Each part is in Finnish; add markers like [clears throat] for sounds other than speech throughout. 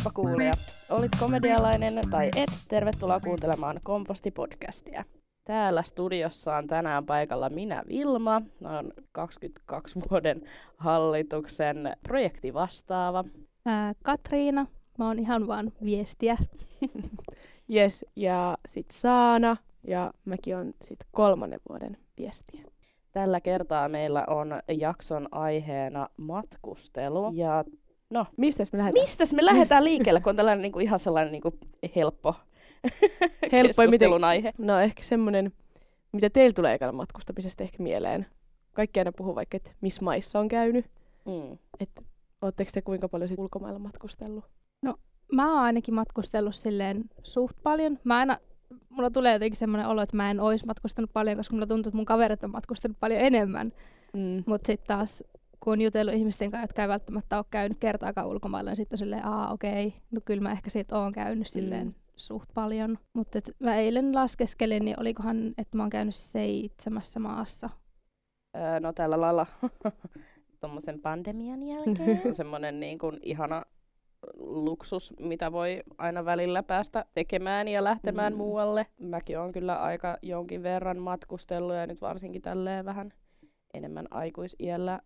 Heippa kuulija. Olit komedialainen tai et, tervetuloa kuuntelemaan Komposti-podcastia. Täällä studiossa on tänään paikalla minä Vilma, olen 22 vuoden hallituksen projektivastaava. Ää, Katriina, mä oon ihan vaan viestiä. [laughs] Yes, ja sit Saana, ja mäkin on sit kolmannen vuoden viestiä. Tällä kertaa meillä on jakson aiheena matkustelu. Ja no, Mistäs me lähdetään? mistäs me lähdetään liikkeelle, kun on tällainen niinku ihan sellainen niinku helppo, [laughs] Helppo, ja keskustelun miten- aihe? No ehkä semmonen, mitä teillä tulee ekana matkustamisesta ehkä mieleen. Kaikki aina puhuu vaikka, että missä maissa on käynyt. Mm. Että ootteko te kuinka paljon sit ulkomailla matkustellut? Mä oon ainakin matkustellut silleen suht paljon. Mä aina, mulla tulee jotenkin semmoinen olo, että mä en ois matkustanut paljon, koska mulla tuntuu, että mun kaverit on matkustanut paljon enemmän. Mm. Mutta sitten taas, kun on jutellut ihmisten kanssa, jotka ei välttämättä ole käynyt kertaakaan ulkomailla, niin sitten on silleen, aa okei, okay. no kyllä mä ehkä siitä oon käynyt silleen Mm. suht paljon. Mutta mä eilen laskeskelin, niin olikohan, että mä oon käynyt seitsemässä maassa. Öö, no tällä lailla [laughs] tuommoisen pandemian jälkeen semmoinen niin kuin ihana luksus, mitä voi aina välillä päästä tekemään ja lähtemään Mm. mm. muualle. Mäkin on kyllä aika jonkin verran matkustellut ja nyt varsinkin tälleen vähän enemmän aikuisiällä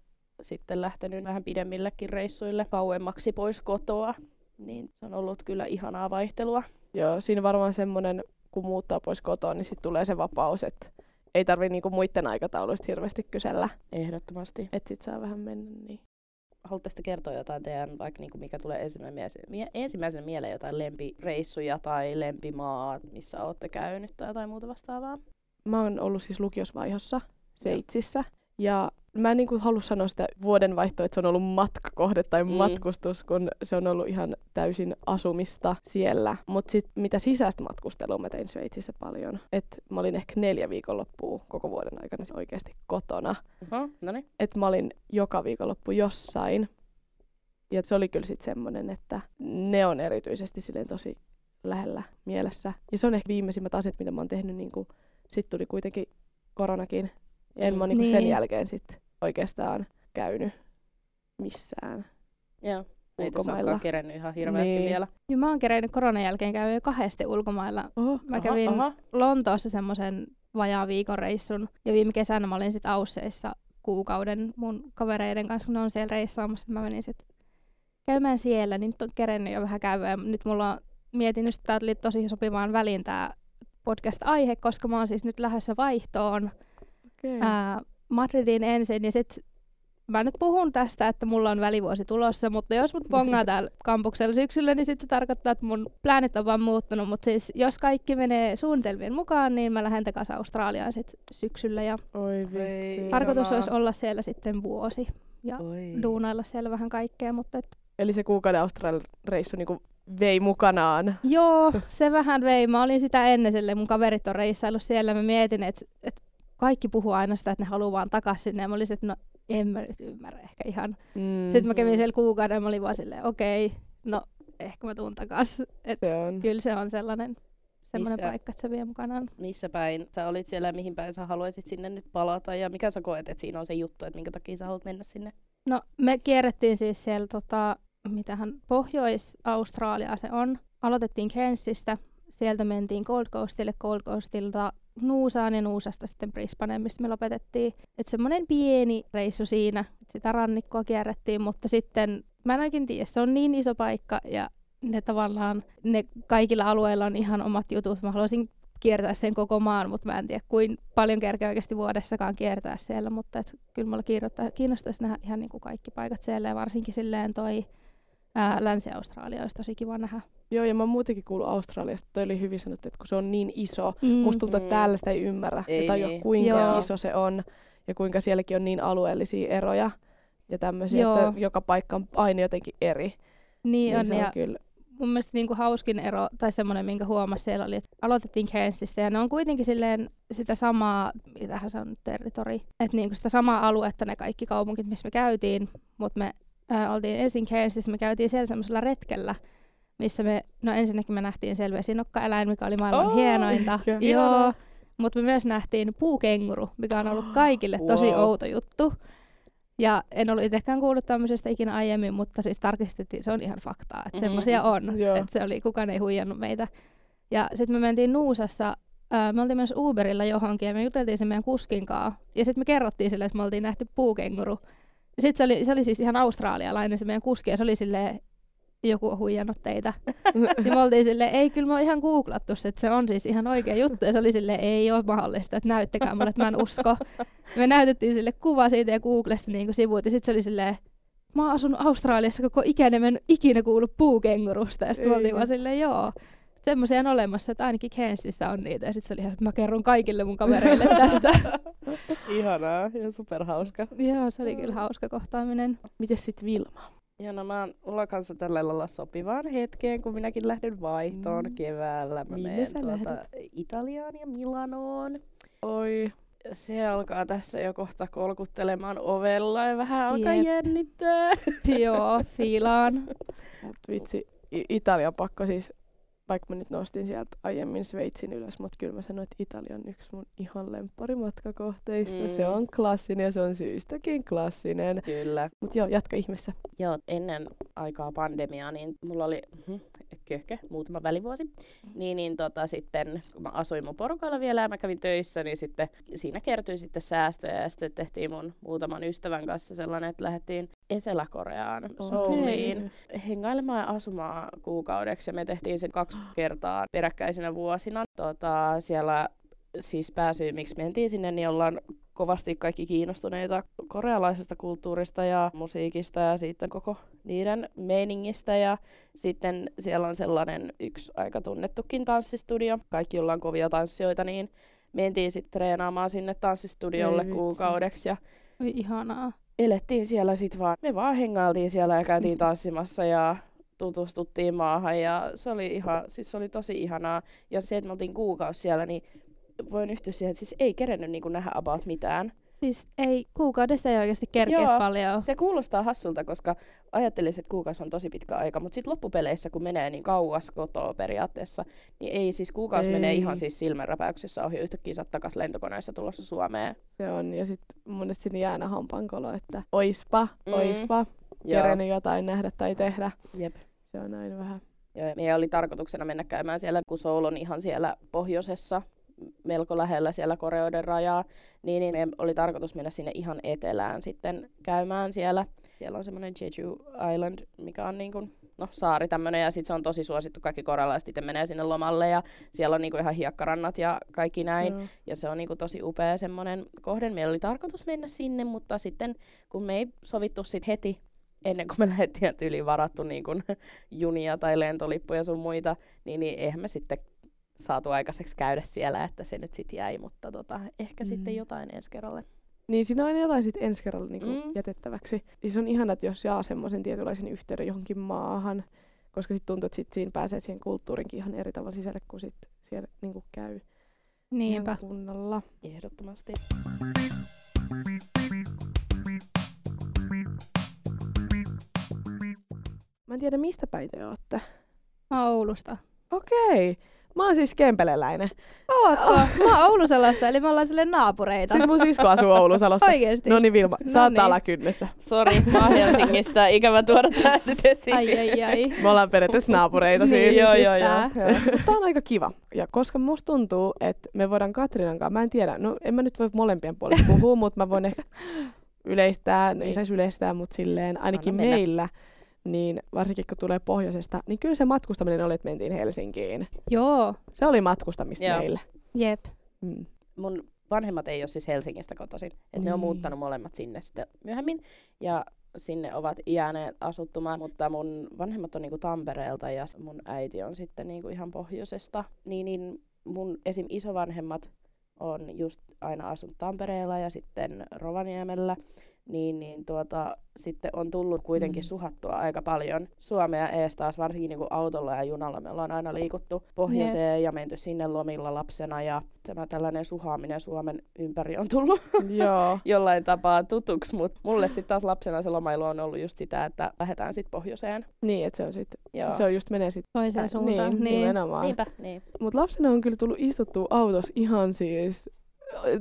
sitten lähtenyt vähän pidemmillekin reissuille kauemmaksi pois kotoa. Niin se on ollut kyllä ihanaa vaihtelua. Joo, siinä varmaan semmonen, kun muuttaa pois kotoa, niin sitten tulee se vapaus, että ei tarvi niinku muiden aikatauluista hirveästi kysellä. Ehdottomasti. Että sit saa vähän mennä niin. Haluatteko te kertoa jotain teidän, vaikka niinku mikä tulee ensimmäisenä, mie- ensimmäisenä mieleen jotain lempireissuja tai lempimaa, missä olette käynyt tai jotain muuta vastaavaa? Mä oon ollut siis lukiosvaihossa Sveitsissä. Ja mä en niinku halua sanoa sitä vuoden vaihtoa, että se on ollut matkakohde tai Mm. matkustus, kun se on ollut ihan täysin asumista siellä. Mutta sitten mitä sisäistä matkustelua mä tein Sveitsissä paljon. Et mä olin ehkä neljä viikonloppua koko vuoden aikana oikeasti kotona. No niin. Et mä olin joka viikonloppu jossain. Ja se oli kyllä sitten semmoinen, että ne on erityisesti silleen tosi lähellä mielessä. Ja se on ehkä viimeisimmät asiat, mitä mä oon tehnyt. Niin sitten tuli kuitenkin koronakin. Ja en mä Mm. niin sen Niin. jälkeen sitten oikeastaan käynyt missään. Joo. Ei Ulkomailla. olekaan kerennyt ihan hirveästi Niin. vielä. Ja mä oon kerennyt koronan jälkeen käydä jo kahdesti ulkomailla. Oho. Mä Aha, kävin aha. Lontoossa semmoisen vajaan viikon reissun. Ja viime kesänä mä olin sitten Ausseissa kuukauden mun kavereiden kanssa, kun ne on siellä reissaamassa. Mä menin sitten käymään siellä, niin nyt on kerennyt jo vähän käydä. Ja nyt mulla on mietin just, että tää oli tosi sopivaan väliin tää podcast-aihe, koska mä oon siis nyt lähdössä vaihtoon Okay. ää, Madridin ensin. Ja sit mä nyt puhun tästä, että mulla on välivuosi tulossa, mutta jos mut pongaa täällä kampuksella syksyllä, niin sitten se tarkoittaa, että mun pläänit on vaan muuttunut. Mutta siis jos kaikki menee suunnitelmien mukaan, niin mä lähden takaisin Australiaan sit syksyllä. Ja Oi vitsi. Tarkoitus olisi olla siellä sitten vuosi ja Oi. duunailla siellä vähän kaikkea. Mutta et, Eli se kuukauden Australian reissu niinku vei mukanaan. joo, se vähän vei. Mä olin sitä ennen, silleen, mun kaverit on reissailut siellä. Mä mietin, että et kaikki puhuu aina sitä, että ne haluaa vaan takaisin sinne. Ja mä olin, että no en mä nyt ymmärrä ehkä ihan. Mm. Sitten mä kävin siellä kuukauden ja mä olin vaan silleen, okei, no ehkä mä tuun takas. Et Se on. kyllä se on sellainen, sellainen Missä- paikka, että se vie mukanaan. Missä päin sä olit siellä ja mihin päin sä haluaisit sinne nyt palata ja mikä sä koet, että siinä on se juttu, että minkä takia sä haluat mennä sinne? No me kierrettiin siis siellä, tota, mitähän Pohjois-Australia se on. Aloitettiin Cairnsista, sieltä mentiin Gold Coastille, Gold Coastilta Nuusaan ja Nuusasta sitten Brisbaneen, mistä me lopetettiin. Että semmoinen pieni reissu siinä, sitä rannikkoa kierrettiin, mutta sitten mä en oikein tiedä, se on niin iso paikka ja ne tavallaan, ne kaikilla alueilla on ihan omat jutut. Mä haluaisin kiertää sen koko maan, mutta mä en tiedä, kuin paljon kerkeä oikeasti vuodessakaan kiertää siellä, mutta et, kyllä mulla kiinnostaisi nähdä ihan niin kuin kaikki paikat siellä ja varsinkin silleen toi ää, Länsi-Australia olisi tosi kiva nähdä. Joo, ja mä oon muutenkin kuullut Australiasta. Toi oli hyvin sanottu, että kun se on niin iso, Mm. Musta tuntuu, että Mm. täällä sitä ei ymmärrä Ei ja tajua, niin. kuinka Joo. iso se on ja kuinka sielläkin on niin alueellisia eroja ja tämmöisiä, Joo. että joka paikka on aina jotenkin eri. Niin, on, se on ja kyllä. mun mielestä niin kuin hauskin ero, tai semmoinen, minkä huomasi siellä oli, että aloitettiin Cairnsista, ja ne on kuitenkin silleen sitä samaa, mitähän se on, territori, että niin kuin sitä samaa aluetta ne kaikki kaupungit, missä me käytiin, mutta me ää, oltiin ensin Cairnsissa, me käytiin siellä semmoisella retkellä, missä me, no ensinnäkin me nähtiin siellä vesinokkaeläin, mikä oli maailman Oi, hienointa. Joo, mutta me myös nähtiin puukenguru, mikä on ollut kaikille tosi Wow. outo juttu. Ja en ollut itsekään kuullut tämmöisestä ikinä aiemmin, mutta siis tarkistettiin, se on ihan faktaa, että Mhm. semmoisia on. Joo. Että se oli, kukaan ei huijannut meitä. Ja sitten me mentiin Nuusassa, ää, me oltiin myös Uberilla johonkin ja me juteltiin sen meidän kuskin kanssa. Ja sitten me kerrottiin sille, että me oltiin nähty puukenguru. Sitten se oli, se oli siis ihan australialainen se meidän kuski ja se oli silleen, joku on huijannut teitä. Ja [laughs] me oltiin silleen, ei kyllä me on ihan googlattu se, että se on siis ihan oikea juttu. Ja se oli silleen, ei ole mahdollista, että näyttäkää mulle, että mä en usko. Me näytettiin sille kuva siitä ja Googlesta niin sivut. Ja sitten se oli silleen, mä oon asunut Australiassa koko ikäinen, mä en ikinä kuullut puukengurusta. Ja sitten me oltiin vaan silleen, joo. Semmoisia on olemassa, että ainakin Kensissä on niitä. Ja sitten se oli ihan, että mä kerron kaikille mun kavereille tästä. [laughs] Ihanaa ja superhauska. joo, se oli kyllä hauska kohtaaminen. Mites sit Vilma? Ja no mä oon kanssa tällä lailla sopivaan hetkeen, kun minäkin lähden vaihtoon Mm. keväällä. Mä Minne menen tuota lähdet? Italiaan ja Milanoon. Oi. Se alkaa tässä jo kohta kolkuttelemaan ovella ja vähän alkaa Jep. jännittää. joo, fiilaan. Mut vitsi, I- Italia pakko siis, vaikka mä nyt nostin sieltä aiemmin Sveitsin ylös, mutta kyllä mä sanoin, että Italia on yksi mun ihan lempparimatkakohteista. Mm. Se on klassinen ja se on syystäkin klassinen. Kyllä. Mut joo, jatka ihmeessä. Joo, ennen aikaa pandemiaa, niin mulla oli hm, köhkö, muutama välivuosi. Niin, niin tota, sitten, kun mä asuin mun porukalla vielä ja mä kävin töissä, niin sitten siinä kertyi sitten säästöjä ja sitten tehtiin mun muutaman ystävän kanssa sellainen, että lähdettiin Etelä-Koreaan, Souliin, hengailemaan ja asumaan kuukaudeksi. Ja me tehtiin sen kaksi kertaa peräkkäisinä vuosina. Tota, siellä siis pääsyy, miksi mentiin sinne, niin ollaan kovasti kaikki kiinnostuneita korealaisesta kulttuurista ja musiikista ja siitä koko niiden meiningistä. Ja sitten siellä on sellainen yksi aika tunnettukin tanssistudio. Kaikki ollaan kovia tanssijoita, niin mentiin sitten treenaamaan sinne tanssistudiolle Ei kuukaudeksi. Ja Oi ihanaa. elettiin siellä sit vaan, me vaan hengailtiin siellä ja käytiin [laughs] tanssimassa ja tutustuttiin maahan ja se oli ihan, siis se oli tosi ihanaa. Ja se, että me oltiin kuukausi siellä, niin voin yhtyä siihen, että siis ei kerennyt niinku nähdä about mitään. Siis ei, kuukaudessa ei oikeasti kerkeä Joo. paljon. Se kuulostaa hassulta, koska ajattelisin, että kuukausi on tosi pitkä aika, mutta sitten loppupeleissä, kun menee niin kauas kotoa periaatteessa, niin ei siis kuukausi Ei. menee ihan siis silmänräpäyksessä ohi yhtäkkiä sä oot takas lentokoneessa tulossa Suomeen. Se on. Ja sitten monesti sinne jää aina hampankolo, että oispa, Mm. Kerennyt jotain nähdä tai tehdä. Jep. Se on aina vähän. Joo, ja meidän oli tarkoituksena mennä käymään siellä, kun Seoul on ihan siellä pohjoisessa, melko lähellä siellä Koreoiden rajaa, niin, niin meidän oli tarkoitus mennä sinne ihan etelään sitten käymään siellä. Siellä on semmoinen Jeju Island, mikä on niin kuin, no, saari tämmöinen, ja sitten se on tosi suosittu, kaikki korealaiset itse menee sinne lomalle, ja siellä on niin kuin ihan hiekkarannat ja kaikki näin. Joo. Ja se on niinku tosi upea semmoinen kohde. Meillä oli tarkoitus mennä sinne, mutta sitten kun me ei sovittu sit heti ennen kuin me lähdettiin, että yli varattu niin kun, [laughs] junia tai lentolippuja sun muita, niin, niin eihän me sitten saatu aikaiseksi käydä siellä, että se nyt sitten jäi, mutta tota, ehkä mm. sitten jotain ensi kerralle. Niin siinä on aina jotain sit ensi kerralla niinku Mm. jätettäväksi. Siis on ihana, että jos jaa semmoisen tietynlaisen yhteyden johonkin maahan, koska sitten tuntuu, että sit siinä pääsee siihen kulttuurinkin ihan eri tavalla sisälle, kun sit siellä niinku käy Niinpä. kunnolla. Ehdottomasti. Mä en tiedä, mistä päin te ootte. Mä oon Oulusta. Okei. Mä oon siis kempeleläinen. Ootko? [laughs] Mä oon Oulusalasta, eli me ollaan sille naapureita. Siis mun sisko asuu Oulusalossa. Oikeesti? No niin Vilma, sä oot alakynnessä. Sori, mä oon Helsingistä. Ikävä tuoda tää nyt esiin. Ai ai ai. Me ollaan periaatteessa naapureita Niin, siis. joo, just joo, joo. tää. Mutta tää on aika kiva. Ja koska musta tuntuu, että me voidaan Katrinan kanssa, mä en tiedä, no en mä nyt voi molempien puolesta puhua, mutta mä voin ehkä [laughs] yleistää, no ei Niin. saisi yleistää, mutta silleen ainakin Anna mennä. Niin varsinkin kun tulee pohjoisesta, niin kyllä se matkustaminen oli, että mentiin Helsinkiin. Joo, Se oli matkustamista Joo. meillä. jep. Mm. mun vanhemmat ei ole siis Helsingistä kotoisin. Et ne on Niin. muuttanut molemmat sinne sitten myöhemmin. Ja sinne ovat jääneet asuttumaan, mutta mun vanhemmat on niinku Tampereelta ja mun äiti on sitten niinku ihan pohjoisesta. Niin, niin mun esim. isovanhemmat on just aina asunut Tampereella ja sitten Rovaniemellä. Niin, niin tuota, sitten on tullut kuitenkin Mm. suhattua aika paljon Suomea ees taas, varsinkin niin kuin autolla ja junalla. Me ollaan aina liikuttu pohjoiseen ja menty sinne lomilla lapsena ja tämä tällainen suhaaminen Suomen ympäri on tullut [laughs] Joo. jollain tapaa tutuksi, mutta mulle sitten taas lapsena se lomailu on ollut just sitä, että lähdetään sitten pohjoiseen. Niin, että se on sitten, se on just menee sitten. Toiseen suuntaan. Niin, Niin. nimenomaan. Niinpä, niin. Mutta lapsena on kyllä tullut istuttua autossa ihan siis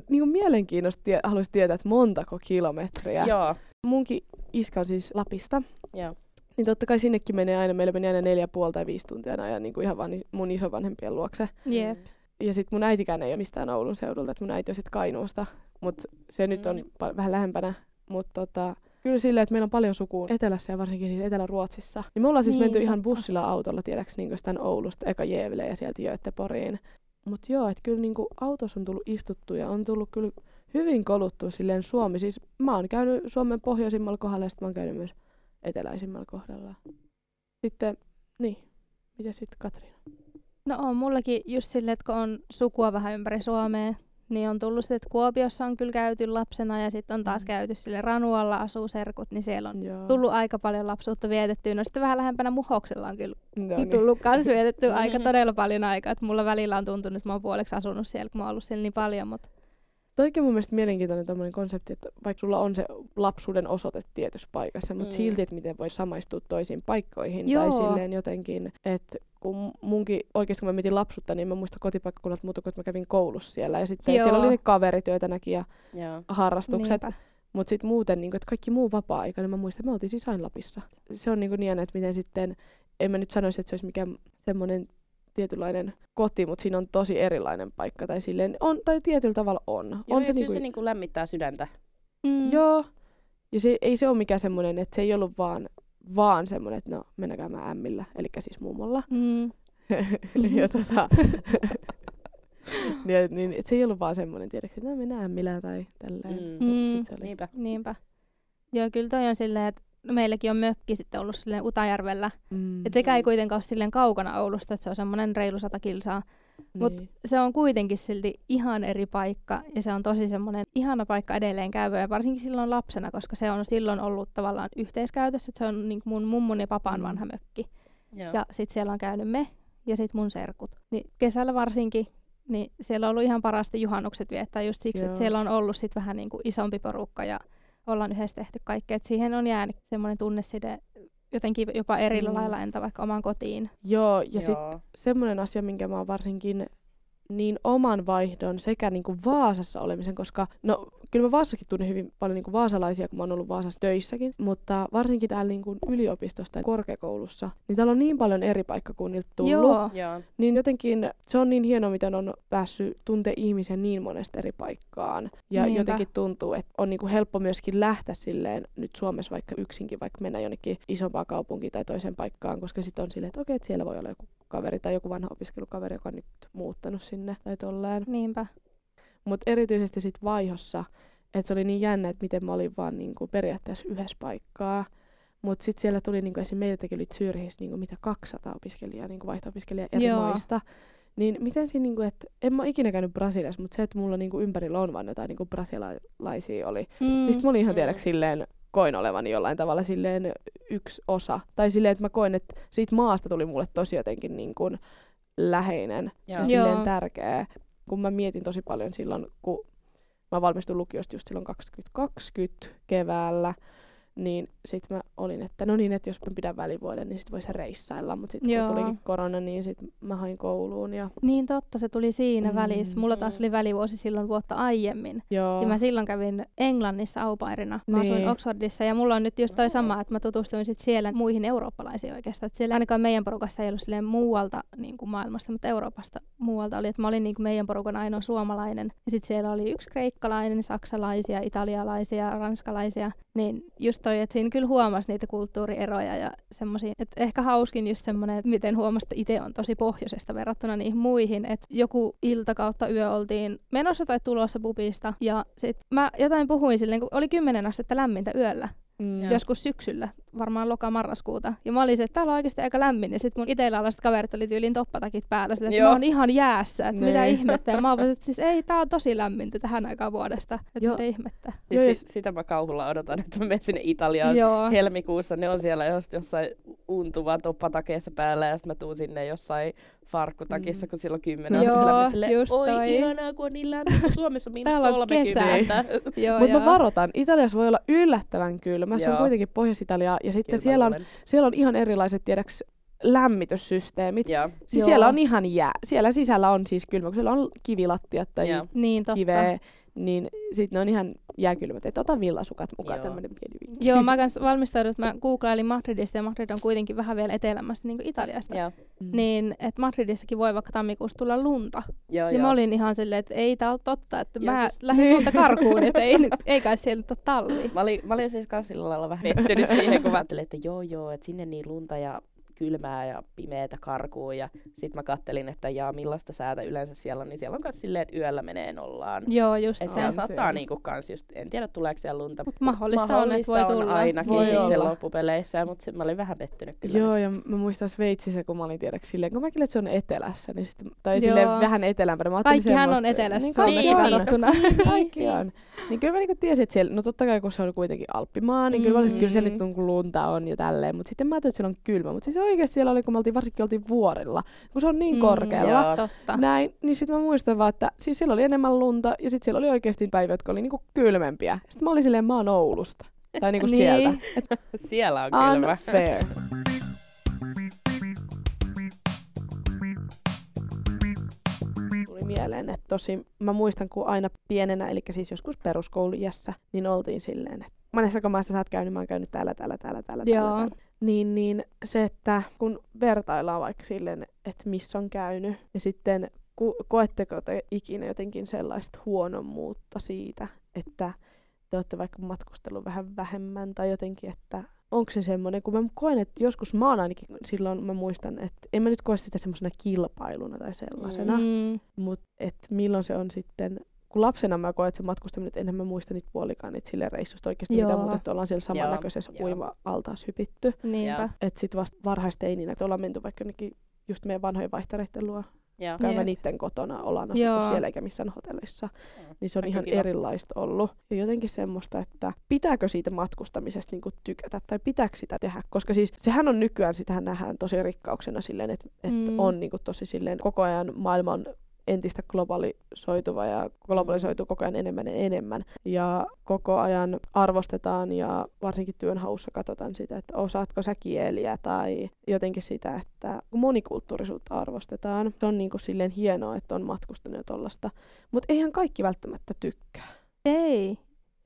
niin kuin mielenkiinnosta tie- haluaisin tietää, että montako kilometriä. Joo. Munkin iska on siis Lapista. Joo. Niin totta kai sinnekin menee aina, meillä meni aina neljä puoli tai viisi tuntia aina niin kuin ihan vaan ni- mun isovanhempien luokse. Jep. Ja sitten mun äitikään ei ole mistään Oulun seudulta, että mun äiti on sitten Kainuusta. Mutta se nyt on Mm. pa- vähän lähempänä. Mutta tota, kyllä silleen, että meillä on paljon sukua etelässä ja varsinkin siis Etelä-Ruotsissa. Niin me ollaan siis Niin, menty ihan totta. bussilla autolla, tiedäks, niin tämän Oulusta, eka Jeeville ja sieltä Göteporiin. Mutta joo, että kyllä niin autossa on tullut istuttu ja on tullut kyllä hyvin koluttu silleen Suomi. Siis mä oon käynyt Suomen pohjoisimmalla kohdalla ja sitten mä oon käynyt myös eteläisimmällä kohdalla. Sitten, niin, mitä sitten Katriina? No on mullakin just silleen, että kun on sukua vähän ympäri Suomea, niin on tullut sitten, että Kuopiossa on kyllä käyty lapsena ja sitten on taas Mm. käyty sille Ranualla asuu serkut, niin siellä on Joo. tullut aika paljon lapsuutta vietettyä. No sitten vähän lähempänä Muhoksella on kyllä No niin. niin. tullut kans vietettyä aika Mhm. todella paljon aikaa. Että mulla välillä on tuntunut, että mä oon puoleksi asunut siellä, kun mä oon ollut siellä niin paljon. Mutta Toikin on mun mielestä mielenkiintoinen konsepti, että vaikka sulla on se lapsuuden osoite tietyssä paikassa, mutta Mm. silti, että miten voi samaistua toisiin paikkoihin. Joo. Tai silleen jotenkin, että kun munkin oikeasti kun mä mietin lapsutta, niin mä muistan kotipaikkakunnat muuta kuin, että mä kävin koulussa siellä. Ja sitten Joo. siellä oli ne kaverit, joita näki ja Joo. harrastukset. Mutta sitten muuten, niin että kaikki muu vapaa-aika, niin mä muistan, että me oltiin siis aina Lapissa. Se on niin, niin että miten sitten, en mä nyt sanoisi, että se olisi mikään semmoinen tietynlainen koti, mutta siinä on tosi erilainen paikka. Tai, silleen, on, tai tietyllä tavalla on. Joo, on se kyllä niinku, se niinku lämmittää sydäntä. Mm. Joo. Ja se, ei se ole mikään semmoinen, että se ei ollut vaan, vaan semmoinen, että no mennään käymään ämmillä, eli siis mummolla. Mm. [laughs] ja tota, ja, [laughs] niin, et se ei ollut vaan semmoinen, tiedätkö, että no mennään ämmillä tai tälleen. Mm. Mm. Sit se oli. Niinpä. Niinpä. Joo, kyllä toi on silleen, että no meilläkin on mökki sitten ollut silleen Utajärvellä. Mm. Et sekään ei kuitenkaan ole silleen kaukana Oulusta, että se on semmoinen reilu sata kilsaa. Mut- niin. Se on kuitenkin silti ihan eri paikka ja se on tosi semmoinen ihana paikka edelleen käydä ja varsinkin silloin lapsena, koska se on silloin ollut tavallaan yhteiskäytössä, että se on niin mun mummun ja papan Mm. vanha mökki. Joo. Ja sitten siellä on käynyt me ja sitten mun serkut. Niin kesällä varsinkin, niin siellä on ollut ihan parasta juhannukset viettää just siksi, Joo. että siellä on ollut sit vähän niin kuin isompi porukka ja ollaan yhdessä tehty kaikkea. Et siihen on jäänyt semmoinen tunneside jotenkin jopa eri Mm. lailla entä vaikka omaan kotiin. Joo, ja sitten semmoinen asia, minkä mä oon varsinkin niin oman vaihdon sekä niin kuin Vaasassa olemisen, koska no kyllä mä Vaasassakin tunnen hyvin paljon niin kuin vaasalaisia, kun mä oon ollut Vaasassa töissäkin, mutta varsinkin täällä niin kuin yliopistosta ja korkeakoulussa, niin täällä on niin paljon eri paikkakunnilta tullut, Joo, Joo. niin jotenkin se on niin hienoa, miten on päässyt tuntea ihmisen niin monesta eri paikkaan. Ja Niinpä. jotenkin tuntuu, että on niinku helppo myöskin lähteä silleen nyt Suomessa vaikka yksinkin, vaikka mennä jonnekin isompaan kaupunkiin tai toiseen paikkaan, koska sitten on silleen, että okei, että siellä voi olla joku kaveri tai joku vanha opiskelukaveri, joka on nyt muuttanut sinne tai tolleen. niinpä. Mutta erityisesti sitten vaihossa, että se oli niin jännä, että miten mä olin vaan niinku periaatteessa yhdessä paikkaa. Mutta sitten siellä tuli, niinku, esim. meiltäkin oli Zyrhissä niinku, mitä 200 opiskelijaa, niinku vaihto-opiskelijaa eri Joo. maista. Niin miten siinä, niinku, että en mä ole ikinä käynyt Brasiliassa, mutta se, että mulla niinku ympärillä on vaan jotain niinku brasilialaisia oli. Mm. Niin sit mä olin ihan Mm. tiedäks silleen, koin olevani jollain tavalla silleen yksi osa. Tai silleen, että mä koin, että siitä maasta tuli mulle tosi jotenkin niin kuin läheinen Joo. ja silleen Joo. tärkeä. Kun mä mietin tosi paljon silloin, kun mä valmistuin lukiosta just silloin 2020 keväällä, niin sit mä olin, että no niin, että jos mä pidän välivuoden, niin sit voisi reissailla. Mutta sitten kun tulikin korona, niin sit mä hain kouluun ja Niin totta, se tuli siinä Mm. välissä. Mulla taas oli välivuosi silloin vuotta aiemmin. joo. Ja mä silloin kävin Englannissa aupairina. Mä asuin Niin. Oxfordissa ja mulla on nyt just toi sama, että mä tutustuin sit siellä muihin eurooppalaisiin oikeastaan. Et siellä ainakaan meidän porukassa ei ollut silleen muualta niin kuin maailmasta, mutta Euroopasta muualta oli. Et mä olin niin kuin meidän porukan ainoa suomalainen. Ja sitten siellä oli yksi kreikkalainen, saksalaisia, italialaisia, ranskalaisia. Niin just toi, että siinä kyllä huomasi niitä kulttuurieroja ja semmoisia. Että ehkä hauskin just semmoinen, että miten huomasi, että itse on tosi pohjoisesta verrattuna niihin muihin. Että joku ilta kautta yö oltiin menossa tai tulossa pubista. Ja sit mä jotain puhuin silleen, kun oli kymmenen astetta lämmintä yöllä. Mm. Joskus syksyllä, varmaan loka-marraskuuta. Ja mä olin se, että täällä on oikeasti aika lämmin. Ja sitten mun itellä olaiset kaverit oli tyyliin toppatakit päällä. Sitä, että Joo. mä oon ihan jäässä, että mitä Niin. ihmettä. Ja mä vaan, että siis ei, tää on tosi lämmintä tähän aikaan vuodesta. Että Joo. mitä ihmettä. Siis Joo, ja sit, sitä mä kauhulla odotan, että mä menen sinne Italiaan Joo. helmikuussa. Ne on siellä just jossain untuvan toppatakeessa päällä ja sitten mä tuun sinne jossain farkkutakissa, Mm. kun silloin kymmenen Joo, astetta lämmin. Silleen, just Oi, toi. ihanaa, kun on niin lämmin, Suomessa on [laughs] miinus Täällä on 30. [laughs] Joo, Mutta joo. mä varoitan, Italiassa voi olla yllättävän kylmä. Se on Joo. kuitenkin Pohjois-Italia ja sitten Kyllä siellä on siellä on ihan erilaiset, tiedäks, lämmityssysteemit. Joo. Siis Joo. siellä on ihan jää. Siellä sisällä on siis kylmä, kun siellä on kivilattiat tai Joo. Niin totta. kiveä, niin sitten ne on ihan jääkylmät. Että ota villasukat mukaan, Joo. tämmöinen pieni vinkki. Joo, mä kans valmistaudun, että mä googlailin Madridista ja Madrid on kuitenkin vähän vielä etelämässä niin kuin Italiasta. Joo. Mm. Niin, että Madridissakin voi vaikka tammikuussa tulla lunta. Joo, Ja joo. mä olin ihan silleen, että ei tää ole totta, että Ja mä siis- lähdin lunta karkuun, että ei, nyt, ei kai siellä nyt ole talvi. Mä olin, mä olin siis kans sillä lailla vähän pettynyt siihen, kun mä ajattelin, että joo joo, että sinne niin lunta ja kylmää ja pimeätä karkuu. Ja sit mä kattelin, että jaa millaista säätä yleensä siellä on, niin siellä on kans silleen, että yöllä menee nollaan. Joo, just Että se. siellä on sataa se. niinku kans just, en tiedä tuleeko siellä lunta. Mut mahdollista, on, että voi on tulla. ainakin Voi sitten olla. loppupeleissä, mutta mä olin vähän pettynyt kyllä. Joo, nyt. ja mä muistan Sveitsissä, kun mä olin tiedäks silleen, kun mäkin olin, että se on etelässä, niin sit, tai Joo. silleen vähän etelämpänä. Mä ajattelin Kaikkihan on etelässä niin, Suomesta kaikki on. katsottuna. Kaikki on. Niin kyllä mä niinku tiesin, että siellä, no totta kai kun se on kuitenkin Alppimaa, niin kyllä mä olisin, Mm. kyllä siellä nyt on, kun lunta on ja tälleen. Mutta sitten mä ajattelin, että siellä on kylmä. Mutta siis oikeasti siellä oli, kun me oltiin, varsinkin oltiin vuorilla, kun se on niin Mm, korkealla. joo. Totta. Näin, niin sitten mä muistan vaan, että siis siellä oli enemmän lunta ja sitten siellä oli oikeasti päiviä, jotka oli niinku kylmempiä. Sitten mä olin silleen, mä oon Oulusta. Tai niinku [laughs] Niin. sieltä. Et [laughs] Siellä on kylmä. unfair. Mieleen, että tosi, mä muistan, kun aina pienenä, eli siis joskus peruskoulujässä, niin oltiin silleen, että monessa maassa sä oot käynyt, mä oon käynyt täällä, täällä, täällä, täällä, täällä, Joo. täällä. Niin, niin se, että kun vertaillaan vaikka silleen, että missä on käynyt, ja sitten ku, koetteko te ikinä jotenkin sellaista huonommuutta siitä, että te olette vaikka matkustellut vähän vähemmän tai jotenkin, että onko se semmoinen, kun mä koen, että joskus mä oon ainakin silloin, mä muistan, että en mä nyt koe sitä semmoisena kilpailuna tai sellaisena, mm. Mutta että milloin se on sitten, kun lapsena mä koen, että se matkustaminen, että enhän mä muista niitä puolikaan niitä sille reissusta oikeasti Joo. mitään muuta, että ollaan siellä samannäköisessä joo. uima-altaas hypitty. Niinpä. Että sitten vasta varhaisteininä, että ollaan menty vaikka jonnekin just meidän vanhojen vaihtareiden luo Joo. käymään Jep. niiden kotona, ollaan Joo. asuttu siellä eikä missään hotellissa. Niin se on Aika ihan kiva. erilaista ollut. Ja jotenkin semmoista, että pitääkö siitä matkustamisesta niinku tykätä tai pitääkö sitä tehdä. Koska siis sehän on nykyään, sitähän nähdään tosi rikkauksena silleen, että, että Mm. on niinku tosi silleen, koko ajan maailma on entistä globalisoituva ja globalisoituu koko ajan enemmän ja enemmän. Ja koko ajan arvostetaan ja varsinkin työnhaussa katsotaan sitä, että osaatko sä kieliä tai jotenkin sitä, että monikulttuurisuutta arvostetaan. Se on niin kuin silleen hienoa, että on matkustanut ja tollasta. Mutta eihän kaikki välttämättä tykkää. Ei.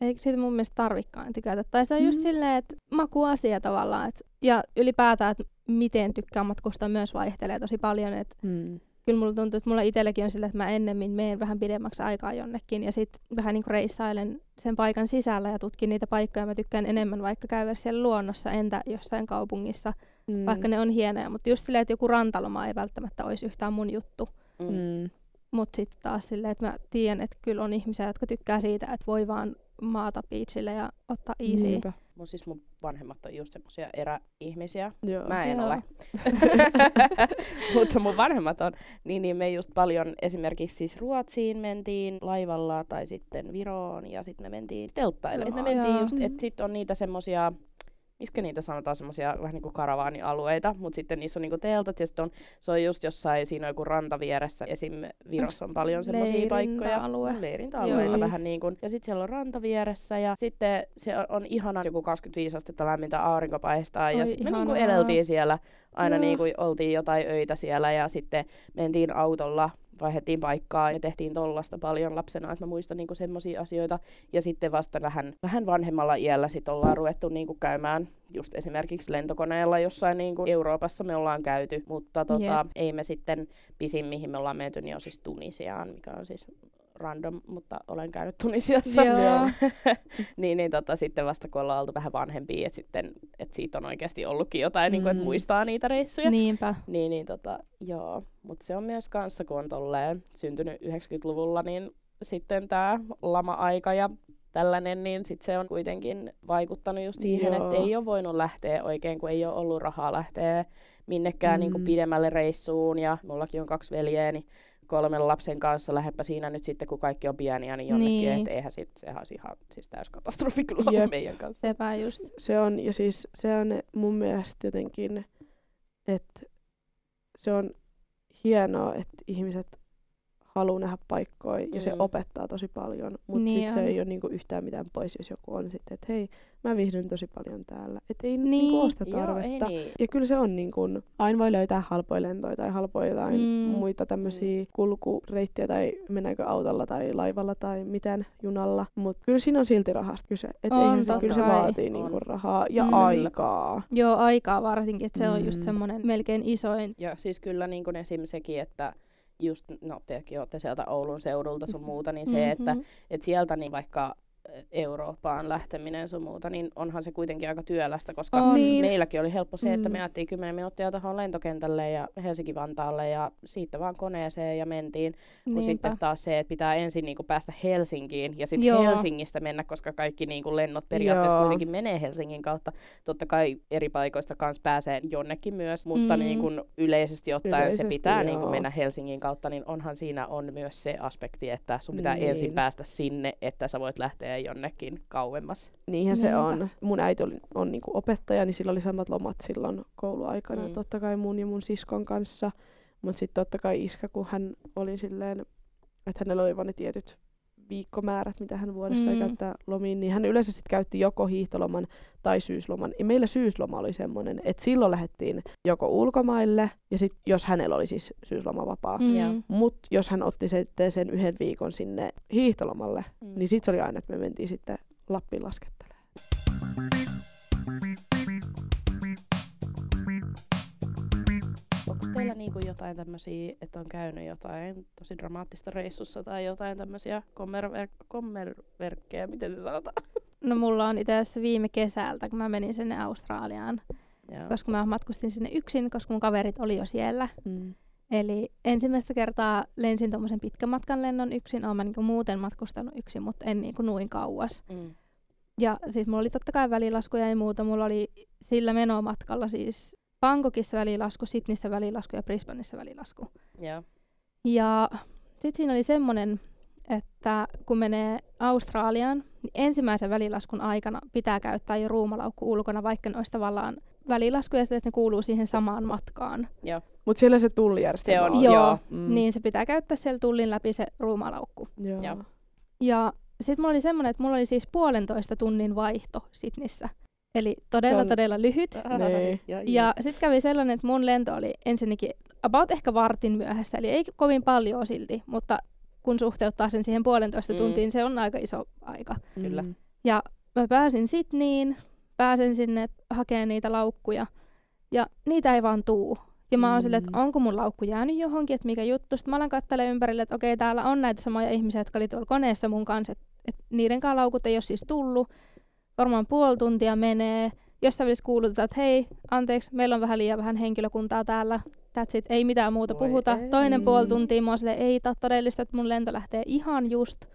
Eikö siitä mun mielestä tarvikaan tykätä. Tai se on just Mm. silleen, että makuasia tavallaan. Et, ja ylipäätään, että miten tykkää matkustaa myös vaihtelee tosi paljon. Et Hmm. Kyllä mulla tuntuu, että mulla itselläkin on silleen, että mä ennemmin menen vähän pidemmäksi aikaa jonnekin ja sitten vähän niin kuin reissailen sen paikan sisällä ja tutkin niitä paikkoja. Mä tykkään enemmän vaikka käydä siellä luonnossa, entä jossain kaupungissa, Mm. vaikka ne on hienoja. Mutta just silleen, että joku rantaloma ei välttämättä olisi yhtään mun juttu. Mm. Mm. Mutta sitten taas silleen, että mä tiedän, että kyllä on ihmisiä, jotka tykkää siitä, että voi vaan maata beachille ja ottaa easy. Niinpä. Mun, siis mun vanhemmat on just semmosia eräihmisiä. Joo. Mä en Joo. ole. [laughs] Mutta mun vanhemmat on. Niin, niin me just paljon esimerkiksi siis Ruotsiin mentiin laivalla tai sitten Viroon ja sitten me mentiin telttailemaan. Me mentiin just, että sit on niitä semmosia miskä niitä sanotaan, semmoisia vähän niin kuin karavaanialueita, mutta sitten niissä on niinku teltat ja sitten on, se on just jossain, siinä on joku ranta vieressä. Esim. Virossa on paljon semmoisia paikkoja. Leirintäalue? Leirintäalueita Joo. vähän niin kuin. Ja sitten siellä on ranta vieressä ja sitten se on, on ihana joku 25 astetta lämmintä aurinko paistaa. ja sitten me niinku ihanaa. edeltiin siellä, aina Joo. niinku oltiin jotain öitä siellä ja sitten mentiin autolla vaihdettiin paikkaa ja tehtiin tollasta paljon lapsena, että mä muistan niinku semmoisia asioita. Ja sitten vasta vähän, vähän vanhemmalla iällä sit ollaan ruvettu niinku käymään just esimerkiksi lentokoneella jossain niinku Euroopassa me ollaan käyty, mutta tota, Jep. ei me sitten pisin, mihin me ollaan menty, niin on siis Tunisiaan, mikä on siis random, mutta olen käynyt Tunisiassa. Joo. [laughs] niin, niin tota, sitten vasta kun ollaan oltu vähän vanhempia, että sitten et siitä on oikeasti ollutkin jotain, mm. niin kuin, että Mm. muistaa niitä reissuja. Niinpä. Niin, niin tota, joo. Mutta se on myös kanssa, kun on tolleen syntynyt 90-luvulla, niin sitten tämä lama-aika ja tällainen, niin sit se on kuitenkin vaikuttanut just siihen, että ei ole voinut lähteä oikein, kun ei ole ollut rahaa lähteä minnekään Mm. niin kuin pidemmälle reissuun. Ja mullakin on kaksi veljeä, niin kolmen lapsen kanssa lähdepä siinä nyt sitten, kun kaikki on pieniä, niin jonnekin, Niin. että eihän sit, sehän olisi ihan siis täys katastrofi kyllä. Jep. meidän kanssa. Sepä just. Se on, ja siis se on mun mielestä jotenkin, että se on hienoa, että ihmiset haluaa nähdä paikkoja ja se Mm. opettaa tosi paljon. Mutta Niin sitten se ei ole niinku yhtään mitään pois, jos joku on sitten, että hei, mä viihdyn tosi paljon täällä. Että ei niin. Niin. niinku ole sitä Joo, ei tarvetta. niin. Ja kyllä se on niin kuin, aina voi löytää halpoja lentoja tai halpoja jotain Mm. mm. muita tämmöisiä kulkureittejä tai mennäänkö autolla tai laivalla tai miten junalla. Mutta kyllä siinä on silti rahasta kyse. Et On, eihän se, kyllä se vaatii niinku rahaa ja Mm. mm. aikaa. Joo, aikaa varsinkin, että se on just Mm. semmoinen melkein isoin. Ja siis kyllä niin kuin esim. sekin, että just, no tekin olette sieltä Oulun seudulta sun muuta, niin se, että Mhm. et sieltä niin vaikka Eurooppaan lähteminen sun muuta, niin onhan se kuitenkin aika työlästä, koska On. Niin. meilläkin oli helppo se, että Mm. me ajettiin 10 minuuttia tuohon lentokentälle ja Helsinki-Vantaalle ja siitä vaan koneeseen ja mentiin. Kun Niinpä. sitten taas se, että pitää ensin niinku päästä Helsinkiin ja sitten. Helsingistä mennä, koska kaikki niinku lennot periaatteessa Joo. kuitenkin menee Helsingin kautta. Totta kai eri paikoista kanssa pääsee jonnekin myös, mutta Mm. mm. niinku yleisesti ottaen Yleisesti, se pitää niinku mennä Helsingin kautta, niin onhan siinä on myös se aspekti, että sun pitää Niin. ensin päästä sinne, että sä voit lähteä jonnekin kauemmas. Niinhän se Niinpä. on. Mun äiti oli, on niinku opettaja, niin sillä oli samat lomat silloin kouluaikana. Mm. Totta kai mun ja mun siskon kanssa. Mutta sitten totta kai iskä, kun hän oli silleen, että hänellä oli vain ne tietyt viikkomäärät, mitä hän vuodessa mm. Käyttää lomiin, niin hän yleensä sitten käytti joko hiihtoloman tai syysloman. Ja meillä syysloma oli semmoinen, että silloin lähdettiin joko ulkomaille, ja sitten jos hänellä oli siis syysloma vapaa. Mm. mutta jos hän otti sitten sen yhden viikon sinne hiihtolomalle, Mm. niin sitten se oli aina, että me mentiin sitten Lappiin laskettelemaan. Niinku jotain tämmöisiä, että on käynyt jotain tosi dramaattista reissussa tai jotain tämmöisiä kommerver- kommerverkkejä, miten se sanotaan? No mulla on itse asiassa viime kesältä, kun mä menin sinne Australiaan, Joo. koska mä matkustin sinne yksin, koska mun kaverit oli jo siellä. Mm. Eli ensimmäistä kertaa lensin tuommoisen pitkän matkan lennon yksin. Olen mä niinku muuten matkustanut yksin, mutta en niinku noin kauas. Mm. Ja siis mulla oli totta kai välilaskuja ja muuta. Mulla oli sillä menomatkalla siis Bangkokissa välilasku, Sydneyssä välilasku ja Brisbaneissa välilasku. Joo. Ja sitten siinä oli semmoinen, että kun menee Australiaan, niin ensimmäisen välilaskun aikana pitää käyttää jo ruumalaukku ulkona, vaikka ne olisi tavallaan välilaskuja, sitten että ne kuuluu siihen samaan matkaan. Joo. Mutta siellä se tullijärjestelmä Se on. Joo, joo. Mm. Niin se pitää käyttää siellä tullin läpi se ruumalaukku. Joo. Ja sitten mulla oli semmoinen, että mulla oli siis puolentoista tunnin vaihto Sydneyssä. Eli todella, on- todella lyhyt. Niin. ja, Ja sitten kävi sellainen, että mun lento oli ensinnäkin about ehkä vartin myöhässä, eli ei kovin paljon silti, mutta kun suhteuttaa sen siihen puolentoista Mm. tuntiin, se on aika iso aika. Kyllä. Mm. Ja mä pääsin Sydneyin, pääsen sinne hakemaan niitä laukkuja, ja niitä ei vaan tuu. Ja mä oon silleen, että Mm. onko mun laukku jäänyt johonkin, että mikä juttu. Sitten mä alan katselemaan ympärille, että okei, täällä on näitä samoja ihmisiä, jotka oli tuolla koneessa mun kanssa, että, että niiden kanssa laukut ei ole siis tullut. Varmaan puoli tuntia menee. Jostain välissä kuulutetaan, että hei, anteeksi, meillä on vähän liian vähän henkilökuntaa täällä. That's it, ei mitään muuta Voi puhuta. ei. Toinen puoli tuntia, mä oon silleen, ei tää todellista, että mun lento lähtee ihan just.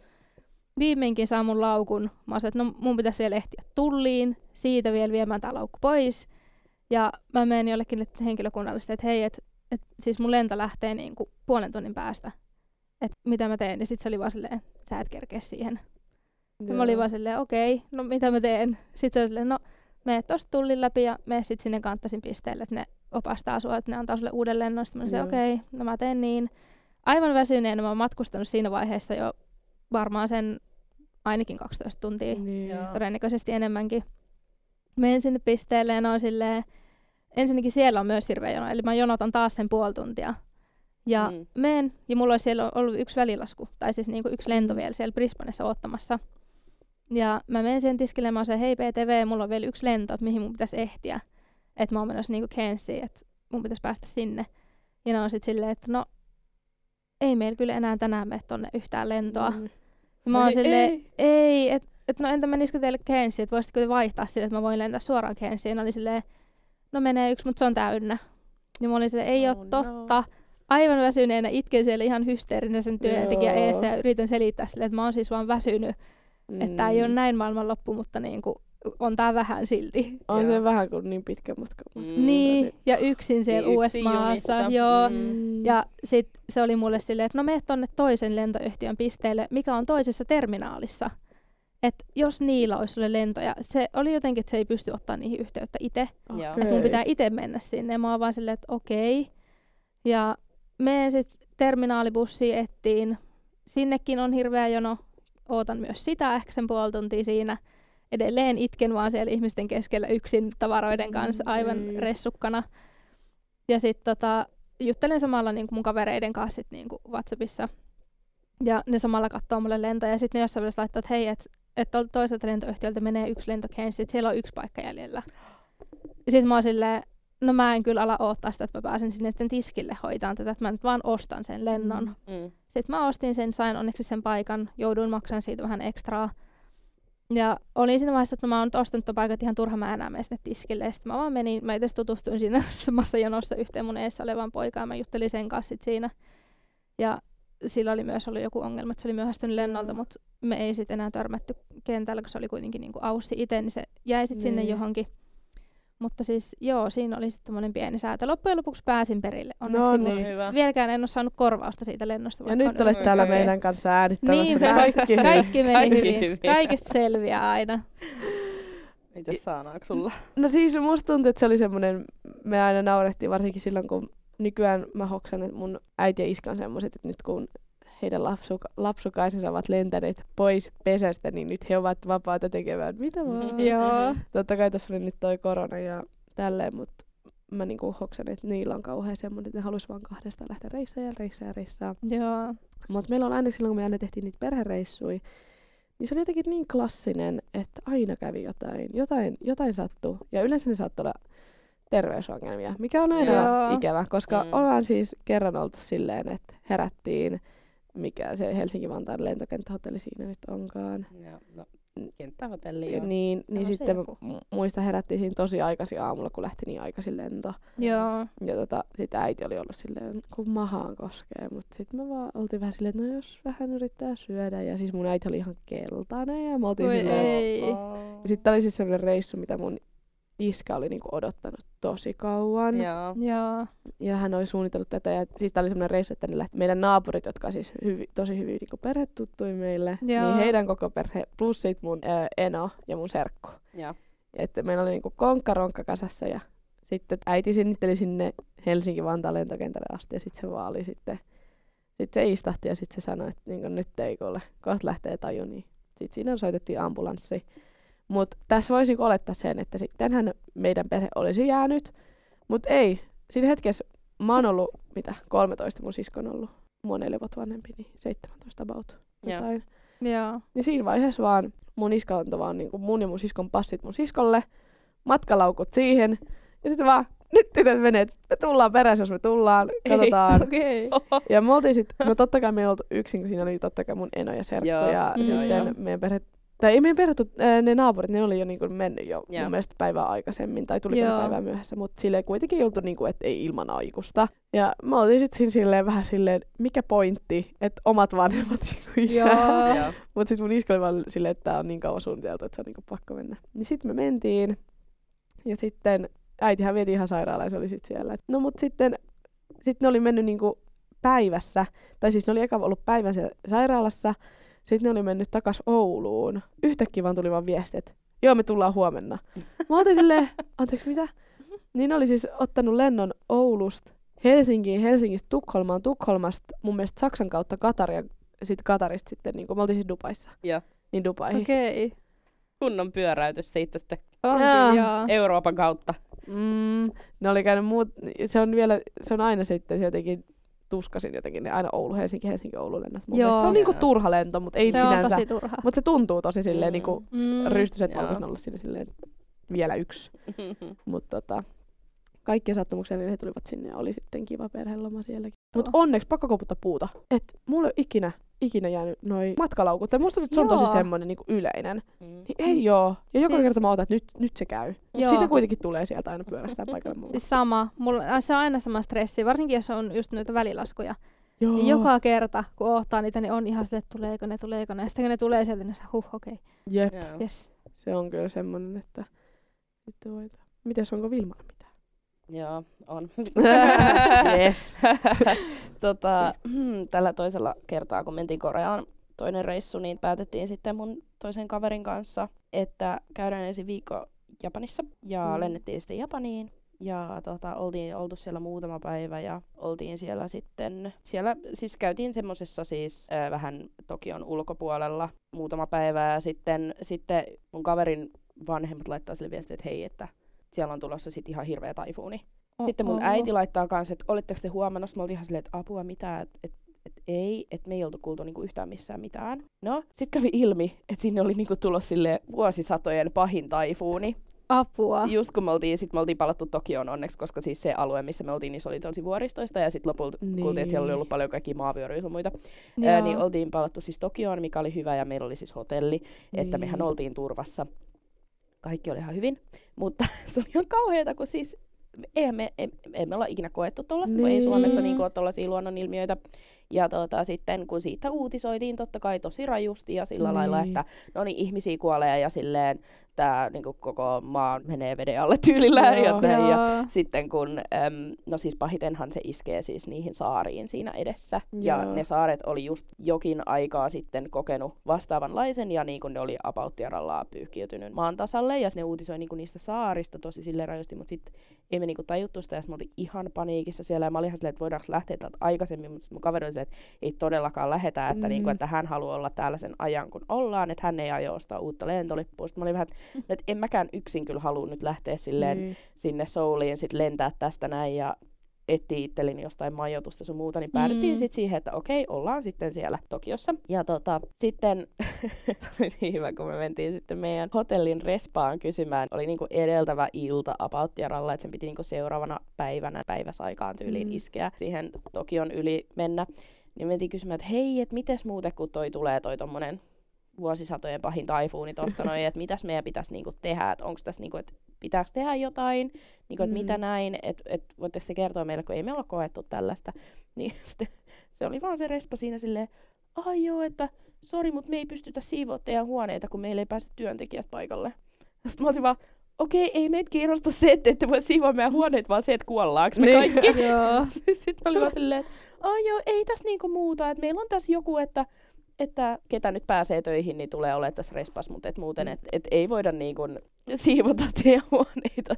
Viimeinkin saa mun laukun. Mä oon että no mun pitäisi vielä ehtiä tulliin, siitä vielä viemään tää laukku pois. Ja mä menen jollekin henkilökunnalle että hei, että et, siis mun lento lähtee niinku puolen tunnin päästä. Että mitä mä teen? Ja sitten se oli vaan silleen, sä et kerkeä siihen. Ja mä olin vaan silleen, okei, no mitä mä teen? Sitten se oli silleen, no mene tosta tullin läpi ja mene sitten sinne kanttasin pisteelle, että ne opastaa sua, että ne antaa sulle uuden lennon. Sitten mä olin okei, no mä teen niin. Aivan väsyneenä mä oon matkustanut siinä vaiheessa jo varmaan sen ainakin 12 tuntia, Niin. Todennäköisesti enemmänkin. Menen sinne pisteelle ja ne on silleen, ensinnäkin siellä on myös hirveä jono, eli mä jonotan taas sen puoli tuntia. Ja Mm. mm. menen, ja mulla olisi siellä ollut yksi välilasku, tai siis niinku yksi lento Mm. vielä siellä Brisbanessa ottamassa. Ja mä menen siihen tiskille ja mä oon se, hei PTV, mulla on vielä yksi lento, että mihin mun pitäisi ehtiä. Että mä oon menossa niinku Cairnsiin, että mun pitäisi päästä sinne. Ja ne on sitten silleen, että no, ei meillä kyllä enää tänään mene tonne yhtään lentoa. Mm. Ja mä oon Ai silleen, ei. ei, että et no entä menisikö teille Cairnsiin, että voisitteko te vaihtaa sille, että mä voin lentää suoraan ne oli silleen, no menee yksi, mutta se on täynnä. Ja mä olin silleen, ei Oh ole no. totta. Aivan väsyneenä, itken siellä ihan hysteerinä sen työntekijän Joo. eessä ja yritän selittää sille, että mä oon siis vaan väsynyt. Mm. Että ei ole Mm. näin maailmanloppu, mutta niinku, on tää vähän silti. On Joo. se vähän kuin niin pitkä matka. Mm. Niin, ja yksin siellä Niin, uudessa maassa. junissa. Joo. Mm. Ja sit se oli mulle silleen, että no mene tonne toisen lentoyhtiön pisteelle, mikä on toisessa terminaalissa. Että jos niillä olisi sulle lentoja. Se oli jotenkin, että se ei pysty ottaa niihin yhteyttä itse. Joo. Että mun pitää itse mennä sinne. Mä oon vaan silleen, että okei. Ja menen sitten terminaalibussia ettiin. Sinnekin on hirveä jono. Ootan myös sitä ehkä sen puoli tuntia siinä. Edelleen itken vaan siellä ihmisten keskellä yksin tavaroiden kanssa aivan Mm. ressukkana. Ja sitten tota, juttelen samalla niin mun kavereiden kanssa sit, niin WhatsAppissa. Ja ne samalla katsoo mulle lentoja. Ja sitten ne jossain vaiheessa laittaa, että hei, että et toiselta lentoyhtiöltä menee yksi lento Kansas, siellä on yksi paikka jäljellä. Sitten mä oon silleen, no mä en kyllä ala odottaa sitä, että mä pääsen sinne niiden tiskille hoitaan tätä, että mä nyt vaan ostan sen lennon. Mm. Mm. Sitten mä ostin sen, sain onneksi sen paikan, jouduin maksamaan siitä vähän ekstraa. Ja olin siinä vaiheessa, että mä oon nyt ostanut tuon paikan, että ihan turha mä enää mene sinne tiskille. Ja sitten mä vaan menin, mä itse tutustuin siinä [laughs] samassa jonossa yhteen mun eessä olevaan poikaan. Mä juttelin sen kanssa sit siinä. Ja sillä oli myös ollut joku ongelma, että se oli myöhästynyt lennolta, Mm. mutta me ei sitten enää törmätty kentällä, kun se oli kuitenkin niinku Aussi itse, niin se jäi sitten sinne Niin. johonkin. Mutta siis joo, siinä oli sitten tämmöinen pieni säätö. Loppujen lopuksi pääsin perille. Onneksi, No niin. Hyvä. vieläkään en ole saanut korvausta siitä lennosta. Ja nyt olet täällä Okei. meidän kanssa äänittämässä. Niinpä. Kaikki. Kaikki meni Kaikki hyvin. hyvin. Kaikista selviää aina. Mitäs Saanaako sulla? No siis musta tuntuu, että se oli semmoinen, me aina naurettiin varsinkin silloin, kun nykyään mä hoksan, että mun äiti ja iska on semmoiset, että nyt kun heidän lapsuka- lapsukaisensa ovat lentäneet pois pesästä, niin nyt he ovat vapaata tekemään mitä [laughs] vaan. Joo. Totta kai tässä oli nyt toi korona ja tälleen, mutta mä niinku hoksan, että niillä on kauhean semmoinen, että ne halus vaan kahdesta lähteä reissaan ja reissaan ja reissaan. Joo. Mutta meillä on aina silloin, kun me aina tehtiin niitä perhereissuja, niin se oli jotenkin niin klassinen, että aina kävi jotain, jotain, jotain sattuu. Ja yleensä ne saattoi olla terveysongelmia, mikä on aina Joo. ikävä, koska mm. ollaan siis kerran oltu silleen, että herättiin, mikä se Helsinki-Vantaan lentokenttähotelli siinä nyt onkaan. Ja, no, kenttähotelli joo. niin, niin sitten joku. mu- muista herättiin siinä tosi aikaisin aamulla, kun lähti niin aikaisin lento. Joo. Ja tota, sit äiti oli ollut silleen, kun mahaan koskee, mutta sitten me vaan oltiin vähän silleen, että no jos vähän yrittää syödä. Ja siis mun äiti oli ihan keltainen ja me oltiin Voi silleen. ei. Ja sitten oli siis sellainen reissu, mitä mun iskä oli niinku odottanut tosi kauan. Joo. Joo. Ja hän oli suunnitellut tätä. Ja siis tää oli sellainen reissu, että ne lähti meidän naapurit, jotka on siis hyvi, tosi hyvin niinku perhetuttui meille. Joo. Niin heidän koko perhe, plus sit mun ö, eno ja mun serkku. Ja. Että meillä oli niinku konkkaronkka kasassa ja sitten äiti sinnitteli sinne Helsinki-Vantaan lentokentälle asti ja sitten se vaan oli sitten, sitten se istahti ja sitten se sanoi, että niinku, nyt ei kuule, kohta lähtee taju, niin sitten siinä soitettiin ambulanssi. Mutta tässä voisi niinku olettaa sen, että sittenhän meidän perhe olisi jäänyt, mutta ei. Siinä hetkessä mä oon ollut, mitä, 13, mun sisko on ollut mua neljä vuotta vanhempi, niin 17 about jotain. Joo. Niin siinä vaiheessa vaan mun iska antoi vaan niin mun ja mun siskon passit mun siskolle, matkalaukut siihen, ja sitten vaan, nyt tytöt menee, me tullaan perässä, jos me tullaan, katsotaan. [laughs] Okei. Ja me oltiin sit, no totta kai me ei oltu yksin, kun siinä oli totta kai mun eno ja serkku Joo, ja mm, sitten joo. meidän perhe, tai ei meidän perhe, tut- ää, ne naapurit, ne oli jo niinku mennyt jo Joo. mun mielestä päivää aikaisemmin, tai tuli Joo. pari päivää myöhässä, mutta silleen kuitenkin ei oltu niinku, että ei ilman aikuista. Ja me oltiin sitten siinä silleen vähän silleen, mikä pointti, että omat vanhemmat [laughs] niinku jää. Joo. Joo. Mutta sitten mun iska oli vaan silleen, että tää on niin kauan suunniteltu, että se on niinku pakko mennä. Niin sitten me mentiin. Ja sitten äitihän vietiin ihan sairaalaan ja se oli sitten siellä. No mut sitten sit ne oli mennyt niinku päivässä. Tai siis ne oli eka ollut päivän siellä sairaalassa. Sitten ne oli mennyt takas Ouluun. Yhtäkkiä vaan tuli vaan viesti, että joo me tullaan huomenna. Mä oltiin silleen, anteeksi mitä? Niin ne oli siis ottanut lennon Oulusta Helsinkiin, Helsingistä Tukholmaan, Tukholmasta mun mielestä Saksan kautta Kataria, sitten Katarista sitten, niin kuin me oltiin siis Dubaissa, Joo. niin Dubaihin. Okei. Kunnon pyöräytys siitä sitten On Joo. kyllä, joo. Euroopan kautta. Mm, ne oli käynyt muut, se on vielä, se on aina sitten se jotenkin tuskasin jotenkin ne aina Oulu, Helsinki, Helsinki, Oulu lennot. Mun Joo. se on niinku turha lento, mutta ei Se sinänsä. tosi turha. Mutta se tuntuu tosi silleen Mm. niinku Mm. rystys, että mä Joo. haluaisin olla siinä silleen vielä yksi. [laughs] Mutta tota, kaikkien sattumuksia, niin he tulivat sinne ja oli sitten kiva perheloma sielläkin. Mutta Joo. onneksi pakko koputtaa puuta. Et mulla ei ikinä, ikinä jäänyt noi matkalaukut. Tai musta tuntuu, että se on tosi Joo. semmoinen niinku yleinen. Mm. Niin ei oo. Ja joka Siis- kerta mä otan, että nyt, nyt se käy. Joo. Sitten kuitenkin tulee sieltä aina pyörähtää paikalle mulle. Siis sama. Mulla, äh, se on aina sama stressi, varsinkin jos on just noita välilaskuja. Joo. Niin joka kerta, kun ohtaa niitä, niin on ihan se, että tuleeko ne, tuleeko ne. Ja sitten kun ne tulee sieltä, niin se huh, okei. Jep, Joo. Yes. se on kyllä semmonen, että. Mites onko Vilmalla mitään? Joo, on. [laughs] Yes. [laughs] tota, [clears throat] tällä toisella kertaa, kun mentiin Koreaan toinen reissu, niin päätettiin sitten mun toisen kaverin kanssa, että käydään ensi viikko Japanissa ja Mm. mm. lennettiin sitten Japaniin. Ja tota, oltiin oltu siellä muutama päivä ja oltiin siellä sitten, siellä siis käytiin semmosessa siis äh, vähän Tokion ulkopuolella muutama päivä ja sitten, sitten mun kaverin vanhemmat laittaa sille viestiä, että hei, että siellä on tulossa sitten ihan hirveä taifuuni. Oh, Sitten mun oh. äiti laittaa kanssa, että oletteko te huomannut, me oltiin ihan silleen, että apua mitä, että et, et ei, että me ei oltu kuultu niinku yhtään missään mitään. No, sitten kävi ilmi, että sinne oli niinku tulossa sille vuosisatojen pahin taifuuni. Apua. Just kun me oltiin, sit me oltiin palattu Tokioon onneksi, koska siis se alue, missä me oltiin, niin se oli tosi vuoristoista ja sitten lopulta niin. kuultiin, että siellä oli ollut paljon kaikkia maavyöryjä ja muita. Ää, niin oltiin palattu siis Tokioon, mikä oli hyvä ja meillä oli siis hotelli, että mehän Niin. oltiin turvassa. Kaikki oli ihan hyvin, mutta [laughs] se oli ihan kauheata, kun siis eihän me, ei, ei me olla ikinä koettu tuollaista, kun ei Niin. Suomessa niin ole tuollaisia luonnonilmiöitä. Ja tota, sitten kun siitä uutisoitiin totta kai tosi rajusti ja sillä Niin. lailla, että no niin, ihmisiä kuolee ja silleen tämä niin koko maa menee veden alle tyylillä Joo. ja näin. Ja Joo. sitten kun, äm, no siis pahitenhan se iskee siis niihin saariin siinä edessä. Ja Joo. ne saaret oli just jokin aikaa sitten kokenut vastaavanlaisen ja niin kuin ne oli about tiarallaan pyyhkiytynyt maan tasalle. Ja ne uutisoi niin kuin niistä saarista tosi sille rajusti, mutta sitten ei me niinku tajuttu sitä ja me oltiin ihan paniikissa siellä. Ja mä olin ihan silleen, että voidaanko lähteä täältä aikaisemmin, mutta mun kaveri oli että ei todellakaan lähetä, että, Mm. niinku, että hän haluaa olla täällä sen ajan, kun ollaan, että hän ei aio ostaa uutta lentolippua. Sitten mä olin vähän, että et en mäkään yksin kyllä halua nyt lähteä silleen Niin. sinne Souliin sit lentää tästä näin ja etsiä itselleni jostain majoitusta sun muuta, niin päädyttiin Mm. sitten siihen, että okei, ollaan sitten siellä Tokiossa. Ja tota, sitten [laughs] se oli niin hyvä, kun me mentiin sitten meidän hotellin respaan kysymään. Oli niinku edeltävä ilta about Tiaralla, että sen piti niinku seuraavana päivänä päiväsaikaan tyyliin Mm. iskeä siihen Tokion yli mennä. Niin mentiin kysymään, että hei, että mites muuten kun toi tulee toi tommonen vuosisatojen pahin taifuuni tosta noin, että mitäs meidän pitäisi niinku tehdä, että onko tässä niinku, että pitääkö tehdä jotain, niinku, että Mm. mitä näin, että et, voitteko te kertoa meille, kun ei me olla koettu tällaista. [laughs] Niin sitten se oli vaan se respa siinä silleen, ai joo, että sori, mutta me ei pystytä siivoa teidän huoneita, kun meillä ei pääse työntekijät paikalle. Sitten mä olin vaan, okei, ei meitä kiinnosta se, että ette voi siivoa meidän huoneet, vaan se, että kuollaanko me Niin. kaikki. [laughs] Joo. [laughs] Sitten mä olin vaan silleen, että ai joo, ei tässä niinku muuta, että meillä on tässä joku, että että ketä nyt pääsee töihin, niin tulee olemaan tässä respas, mutta et muuten, että et ei voida niinku siivota [laughs] teidän huoneita.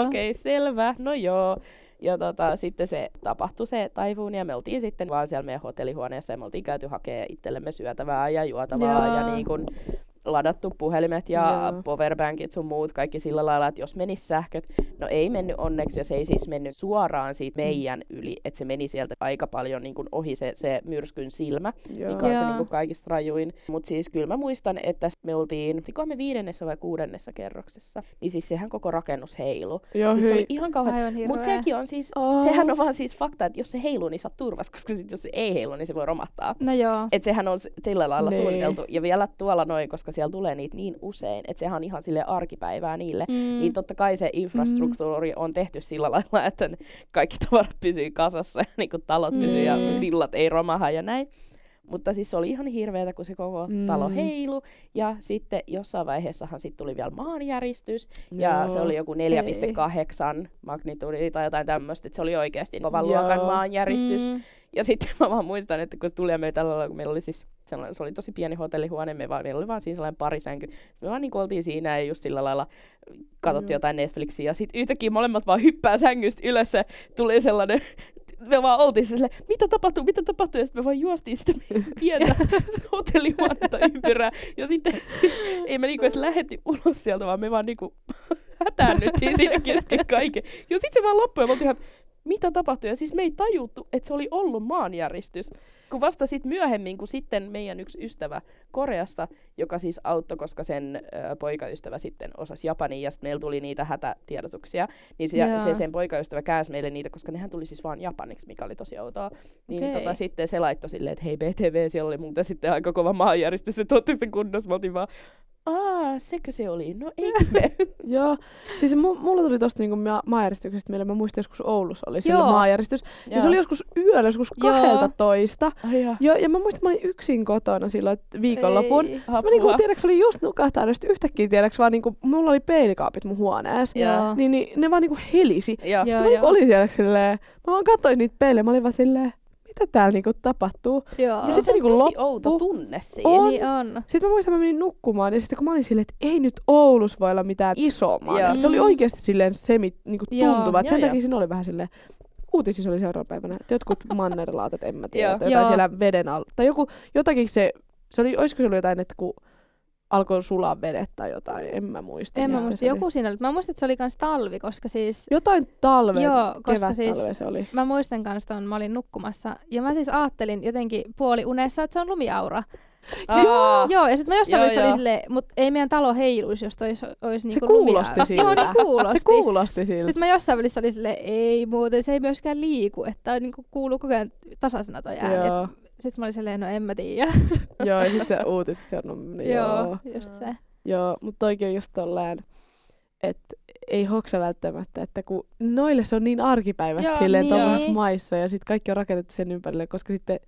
[laughs] Okei, okay, selvä, no joo. Ja tota, sitten se tapahtui se taifuuni ja me oltiin sitten vaan siellä meidän hotellihuoneessa ja me oltiin käyty hakemaan itsellemme syötävää ja juotavaa Joo. ja niin kuin ladattu puhelimet ja Joo. powerbankit sun muut, kaikki sillä lailla, että jos menis sähköt, no ei mennyt onneksi ja se ei siis mennyt suoraan siitä meidän yli, että se meni sieltä aika paljon niin kuin ohi se, se myrskyn silmä, Joo. mikä on se Joo. niin kuin kaikista rajuin. Mutta siis kyllä mä muistan, että me oltiin, me viidennessä vai kuudennessa kerroksessa, niin siis sehän koko rakennus heilu. Joo, siis se oli hyi. ihan kauhean. Mutta sekin on siis, Oh. sehän on vaan siis fakta, että jos se heiluu, niin sä oot turvassa, koska sit jos se ei heilu, niin se voi romahtaa. No joo. Et sehän on sillä lailla Niin. suunniteltu. Ja vielä tuolla noin, koska siellä tulee niitä niin usein, että sehän on ihan sille arkipäivää niille. Mm. Niin totta kai se infrastruktuuri on tehty sillä lailla, että kaikki tavarat pysyy kasassa ja niin talot pysyy ja Mm. sillat ei romaha ja näin. Mutta siis se oli ihan hirveetä, kun se koko Mm. talo heilu. Ja sitten jossain vaiheessahan sitten tuli vielä maanjäristys. Ja Joo. se oli joku 4,8 magnitudi tai jotain tämmöistä. Se oli oikeasti kovan Joo. luokan maanjäristys. Mm. Ja sitten [laughs] mä vaan muistan, että kun se tuli ja me tällä lailla, kun meillä oli siis sellainen, se oli tosi pieni hotellihuone, me vaan, meillä oli vaan siinä sellainen parisänky. Sitten me vaan niin oltiin siinä ja just sillä lailla katsottiin Joo. jotain Netflixiä. Ja sitten yhtäkkiä molemmat vaan hyppää sängystä ylös ja tuli sellainen, [laughs] me vaan oltiin sille, mitä tapahtuu, mitä tapahtuu, ja sitten me vaan juostiin sitä [laughs] pientä hotellihuonetta ympyrää. Ja sitten ei me niinku edes lähetty ulos sieltä, vaan me vaan niinku hätäännyttiin siinä kesken kaiken. Ja sitten se vaan loppui ja me oltiin ihan, mitä tapahtui? Ja siis me ei tajuttu, että se oli ollut maanjäristys. Kun vasta sitten myöhemmin, kun sitten meidän yksi ystävä Koreasta, joka siis auttoi, koska sen ö, poikaystävä sitten osasi japania ja sitten meillä tuli niitä hätätiedotuksia, niin se, se sen poikaystävä käänsi meille niitä, koska nehän tuli siis vaan japaniksi, mikä oli tosi outoa. Niin Okei. tota, sitten se laittoi silleen, että hei BTV, siellä oli muuten sitten aika kova maanjäristys, että ootteko te kunnossa? Mä oltiin vaan, aa, sekö se oli? No ei. [laughs] Joo, siis mu- mulla tuli tosta niinku ma- maanjäristyksestä mieleen, mä muistin joskus Oulussa oli sillä Joo. maanjäristys. Ja se oli joskus yöllä, joskus Joo. 12. Ai jaa. Joo, ja mä muistan, että mä olin yksin kotona silloin viikonlopun. Ei. Sitten mä niinku, tiedäks, oli just nukahtanut, ja yhtäkkiä tiedäks vaan niinku, mulla oli peilikaapit mun huoneessa. Niin, niin ne vaan niinku helisi. Joo. Sitten Joo, mä niinku olin siellä silleen, mä vaan katsoin niitä peilejä, mä olin vaan silleen, mitä täällä niinku tapahtuu. Joo. Ja Ja sit se se niinku on tosi loppu. outo tunne siis. On. Niin on. Sitten mä muistan, mä menin nukkumaan ja sitten kun mä olin silleen, että ei nyt Oulus voi olla mitään isomman. Joo. Se oli Mm. oikeasti silleen semi niinku tuntuva. Sen takia siinä oli vähän silleen, uutisissa oli seuraavana päivänä, että jotkut [laughs] mannerlaatat, en mä tiedä, että jotain siellä veden alla. Tai joku, jotakin se, se oli, olisiko se ollut jotain, että kun alkoi sulaa vedet tai jotain, en mä muista. En mä muista, se oli. joku siinä oli. Mä muistan, että se oli kans talvi, koska siis Jotain talve, Joo, koska siis- talve se oli. mä muistan kans ton, mä olin nukkumassa. Ja mä siis ajattelin jotenkin puoli unessa, että se on lumiaura. Aa, Joo, ja sitten mä jossain vaiheessa oli joo. silleen, mut ei meidän talo heiluisi, jos toi olisi, olisi Se niinku kuulosti lumiaura. siltä. Joo, niin kuulosti. Se kuulosti siltä. Sitten mä jossain välissä olin silleen, ei muuten, se ei myöskään liiku, että on niinku kuuluu koko ajan tasaisena toi ääni. Sitten mä olin silleen, no en mä tiedä. [laughs] joo, ja sitten se uutisissa on, joo. Joo, just se. Joo, mutta toikin on just tolleen, että ei hoksa välttämättä, että kun noille se on niin arkipäivästä Joo, silleen niin maissa ja sitten kaikki on rakennettu sen ympärille, koska sitten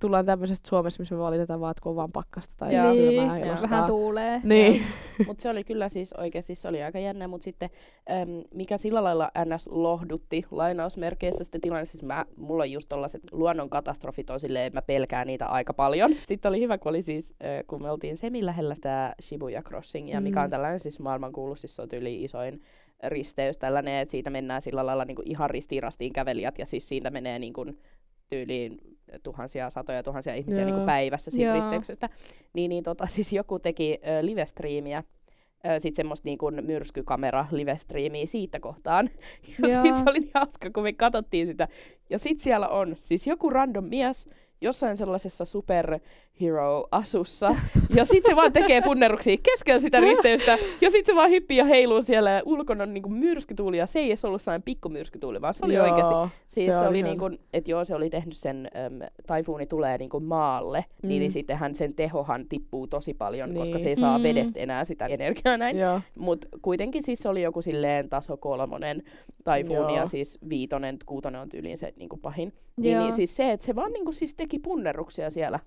tullaan tämmöisestä Suomessa, missä me valitetaan vaan, että kun on vaan pakkasta tai Joo. Niin, ja Joo. vähän tuulee. Niin. [laughs] Mutta se oli kyllä siis oikeasti, se oli aika jännä, mutta sitten äm, mikä sillä lailla NS lohdutti lainausmerkeissä sitten tilanne, siis mä, mulla on just tollaset luonnonkatastrofit on silleen, että mä pelkään niitä aika paljon. Sitten oli hyvä, kun oli siis, äh, kun me oltiin semin lähellä sitä Shibuya Crossingia, mikä Mm. on tällainen siis maailmankuulu, siis se on yli isoin risteys tällainen, että siitä mennään sillä lailla niin ihan ristiin rastiin kävelijät ja siis siitä menee niin kuin tyyliin tuhansia, satoja tuhansia ihmisiä niin kuin päivässä siitä Joo. risteyksestä. Niin, niin tota, siis joku teki ö, livestriimiä, sitten semmoista niin kuin myrskykamera livestriimiä siitä kohtaan. Ja sitten se oli niin hauska, kun me katsottiin sitä. Ja sitten siellä on siis joku random mies jossain sellaisessa superhero-asussa. Ja sitten se vaan tekee punneruksia keskellä sitä risteystä. Ja sitten se vaan hyppii ja heiluu siellä. Ja ulkona on niin kuin myrskytuuli. Ja se ei edes ollut sellainen pikkumyrskytuuli, vaan se oli Joo, oikeasti Siis se, on oli niin kuin, että joo, se oli tehnyt sen, äm, taifuuni tulee niin kuin maalle, mm. niin, Mm. niin sittenhän sen tehohan tippuu tosi paljon, niin. koska Niin. se ei saa Mm. mm. vedestä enää sitä energiaa näin. Joo. Mutta kuitenkin siis se oli joku silleen taso kolmonen taifuuni ja siis viitonen, kuutonen on tyyliin se niin kuin pahin. Niin, niin siis se, että se vaan niin kuin siis teki punneruksia siellä.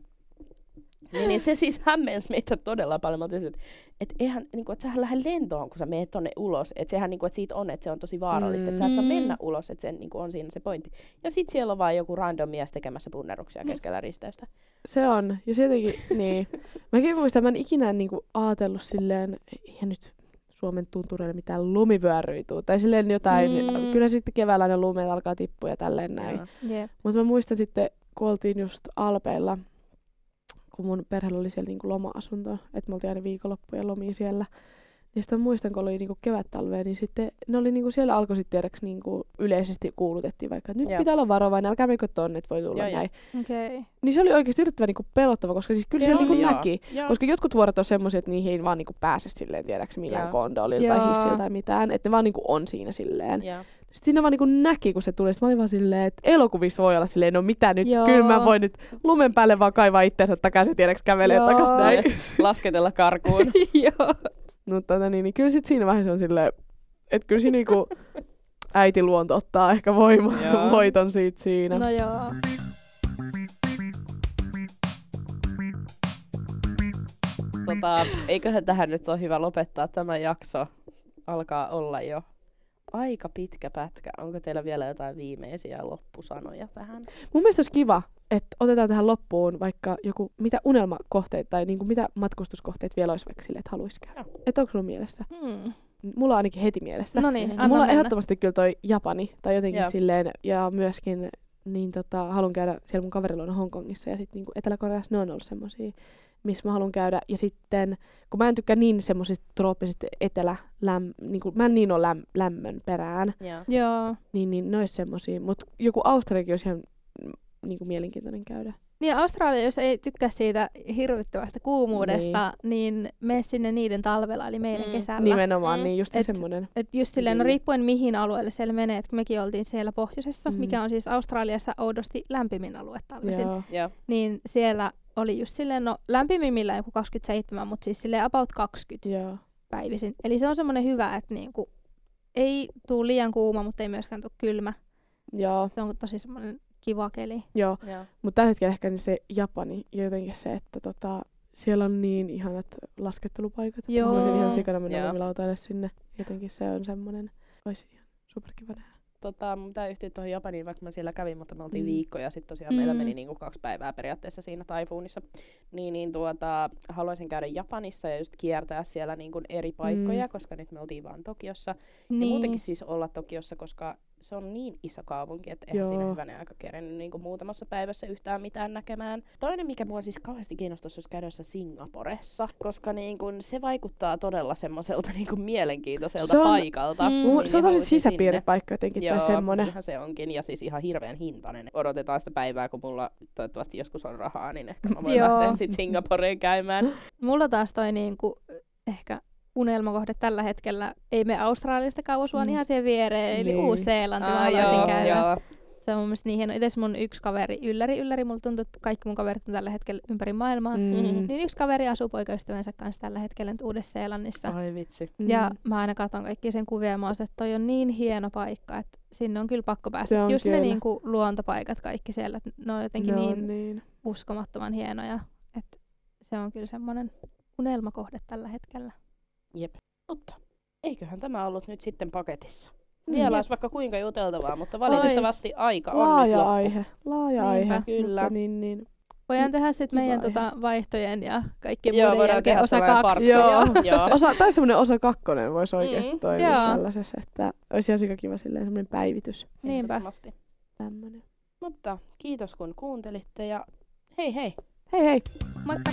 Niin, niin se siis hämmensi meitä todella paljon. Mä otin, että et eihän, niin kuin, että sähän lähde lentoon, kun sä meet tonne ulos. Että sehän niin kuin, että siitä on, että se on tosi vaarallista. Että sä et saa Mm. mennä ulos, että se niin kuin, on siinä se pointti. Ja sit siellä on vaan joku random mies tekemässä punneruksia Mm. keskellä risteystä. Se on. Ja se jotenkin, [laughs] niin. Mäkin muistan, mä en ikinä niinku ajatellut silleen, ja nyt Suomen tuntureille mitään lumivyöryä tuu. Tai silleen jotain, Mm. kyllä sitten keväällä ne lumet alkaa tippua ja tälleen näin. Jep. Mutta mä muistan sitten, kun oltiin just Alpeilla, kun mun perheellä oli siellä niinku loma-asunto, että me oltiin aina viikonloppuja lomia siellä. Ja sitten mä muistan, kun oli niinku kevät-talvea, niin sitten ne oli niinku siellä alkoi sitten tiedäks niinku yleisesti kuulutettiin vaikka, että nyt Joo. pitää olla varovainen, älkää menkö tonne, että voi tulla Joo, näin. Okei. Okay. Niin se oli oikeasti yllättävän niinku pelottava, koska siis kyllä Se se on, niinku näki. Joo. Koska jotkut vuorot on semmoisia, että niihin ei vaan niinku pääse silleen, tiedäks millään Joo. kondolilla tai hissillä tai mitään. Että ne vaan niinku on siinä silleen. Joo. Sitten siinä vaan niinku näki, kun se tuli. Sitten mä olin vaan silleen, että elokuvissa voi olla silleen, no mitä nyt, Joo. kyllä mä voin nyt lumen päälle vaan kaivaa itsensä takaisin, tiedäks kävelee takas näin. [laughs] Lasketella karkuun. [laughs] Joo. Mutta tota, niin, niin kyllä sit siinä vaiheessa on silleen, että kyllä siinä niinku [laughs] äiti luonto ottaa ehkä voima, voiton siitä siinä. No joo. tota, eiköhän tähän nyt ole hyvä lopettaa tämä jakso. Alkaa olla jo aika pitkä pätkä. Onko teillä vielä jotain viimeisiä loppusanoja tähän? Mun mielestä olisi kiva, että otetaan tähän loppuun vaikka joku, mitä unelmakohteita tai niinku mitä matkustuskohteita vielä olisi vaikka sille, että haluaisi käydä. Että onko sulla mielessä? Hmm. Mulla on ainakin heti mielessä. No niin, Mulla on mennä. ehdottomasti kyllä toi Japani, tai jotenkin Joo. silleen, ja myöskin niin tota, haluan käydä siellä mun kaverilla on Hongkongissa, ja sitten niinku Etelä-Koreassa ne on ollut semmosia, missä mä haluan käydä. Ja sitten, kun mä en tykkää niin semmoisista trooppisista etelä, läm, niinku, mä en niin ole läm, lämmön perään, Joo. Joo. niin, niin ne olisi semmosia. Mutta joku Australiakin olisi ihan mm, niinku mielenkiintoinen käydä. Niin Australia, jos ei tykkää siitä hirvittävästä kuumuudesta, niin, niin mene sinne niiden talvella, eli meidän Mm. kesällä. Nimenomaan, Mm. niin just Et- semmoinen. Et just silleen, no Mm. riippuen mihin alueelle siellä menee, että mekin oltiin siellä pohjoisessa, Mm. mm. mikä on siis Australiassa oudosti lämpimin alue talvisin, Joo. Joo. niin siellä oli just silleen, no lämpimimmillä joku 27, mutta siis silleen about 20 Joo. päivisin. Eli se on semmoinen hyvä, että niinku, ei tuu liian kuuma, mutta ei myöskään tule kylmä. Joo. Se on tosi semmoinen kiva keli. Joo. Joo. Mutta tällä hetkellä ehkä niin se Japani ja jotenkin se, että tota, siellä on niin ihanat laskettelupaikat. Joo. Mä voisin ihan sikana mennä sinne. Jotenkin se on semmoinen, olisi ihan superkiva nähdä. Tota, pitää yhtyä tuohon Japaniin, vaikka mä siellä kävin, mutta me oltiin Mm. viikko ja sitten tosiaan mm. meillä meni niinku kaksi päivää periaatteessa siinä taifuunissa. Niin, niin tuota, haluaisin käydä Japanissa ja just kiertää siellä niinku eri paikkoja, Mm. koska nyt me oltiin vaan Tokiossa. Niin. Ja muutenkin siis olla Tokiossa, koska se on niin iso kaupunki, että eihän Joo. siinä hyvänen aika kerennyt niinku muutamassa päivässä yhtään mitään näkemään. Toinen, mikä mua siis kauheasti kiinnostaisi, olisi käydä Singaporessa, koska niinku se vaikuttaa todella semmoiselta [laughs] niinku mielenkiintoiselta Se on- paikalta. Mm. Niin se on tosi sisäpiiripaikka jotenkin Joo, tai semmonen. ihan se onkin. Ja siis ihan hirveän hintainen. Odotetaan sitä päivää, kun mulla toivottavasti joskus on rahaa, niin ehkä mä voin Joo. lähteä sitten Singaporeen käymään. Mulla taas toi niinku, ehkä unelmakohde tällä hetkellä, ei me Australiasta kauas, vaan Mm. ihan siihen viereen, eli Niin. Uusi-Seelanti, mä Aa, haluaisin joo, käydä. joo. Se on mun mielestä niin hieno. Itse mun yksi kaveri, Ylläri, Ylläri, mulla tuntuu, että kaikki mun kaverit on tällä hetkellä ympäri maailmaa. Mm. Mm. Niin yksi kaveri asuu poikaystävänsä kanssa tällä hetkellä nyt Uudessa-Seelannissa. Ai vitsi. Ja Mm. mä aina katson kaikki sen kuvia ja mä oon, että toi on niin hieno paikka, että sinne on kyllä pakko päästä. Se on Just kyllä. ne niinku luontopaikat kaikki siellä, että ne on jotenkin Ne niin, on niin. uskomattoman hienoja, että se on kyllä semmoinen unelmakohde tällä hetkellä. Jep. Mutta eiköhän tämä ollut nyt sitten paketissa. Mm. Vielä Jep. olisi vaikka kuinka juteltavaa, mutta valitettavasti aika on nyt Laaja loppu. aihe. Laaja Niinpä. aihe. Kyllä. Mutta niin, niin. Voidaan tehdä sitten meidän aihe. tota, vaihtojen ja kaikkien Joo, muiden jälkeen tehdä osa kaksi. Joo. [laughs] Joo. Osa, tai semmoinen osa kakkonen voisi oikeasti Mm, toimia joo. tällaisessa, että olisi ihan sika kiva silleen semmoinen päivitys. Niinpä. Ehdottomasti. Tämmönen. Mutta kiitos kun kuuntelitte ja hei hei! Hei hei! Moikka!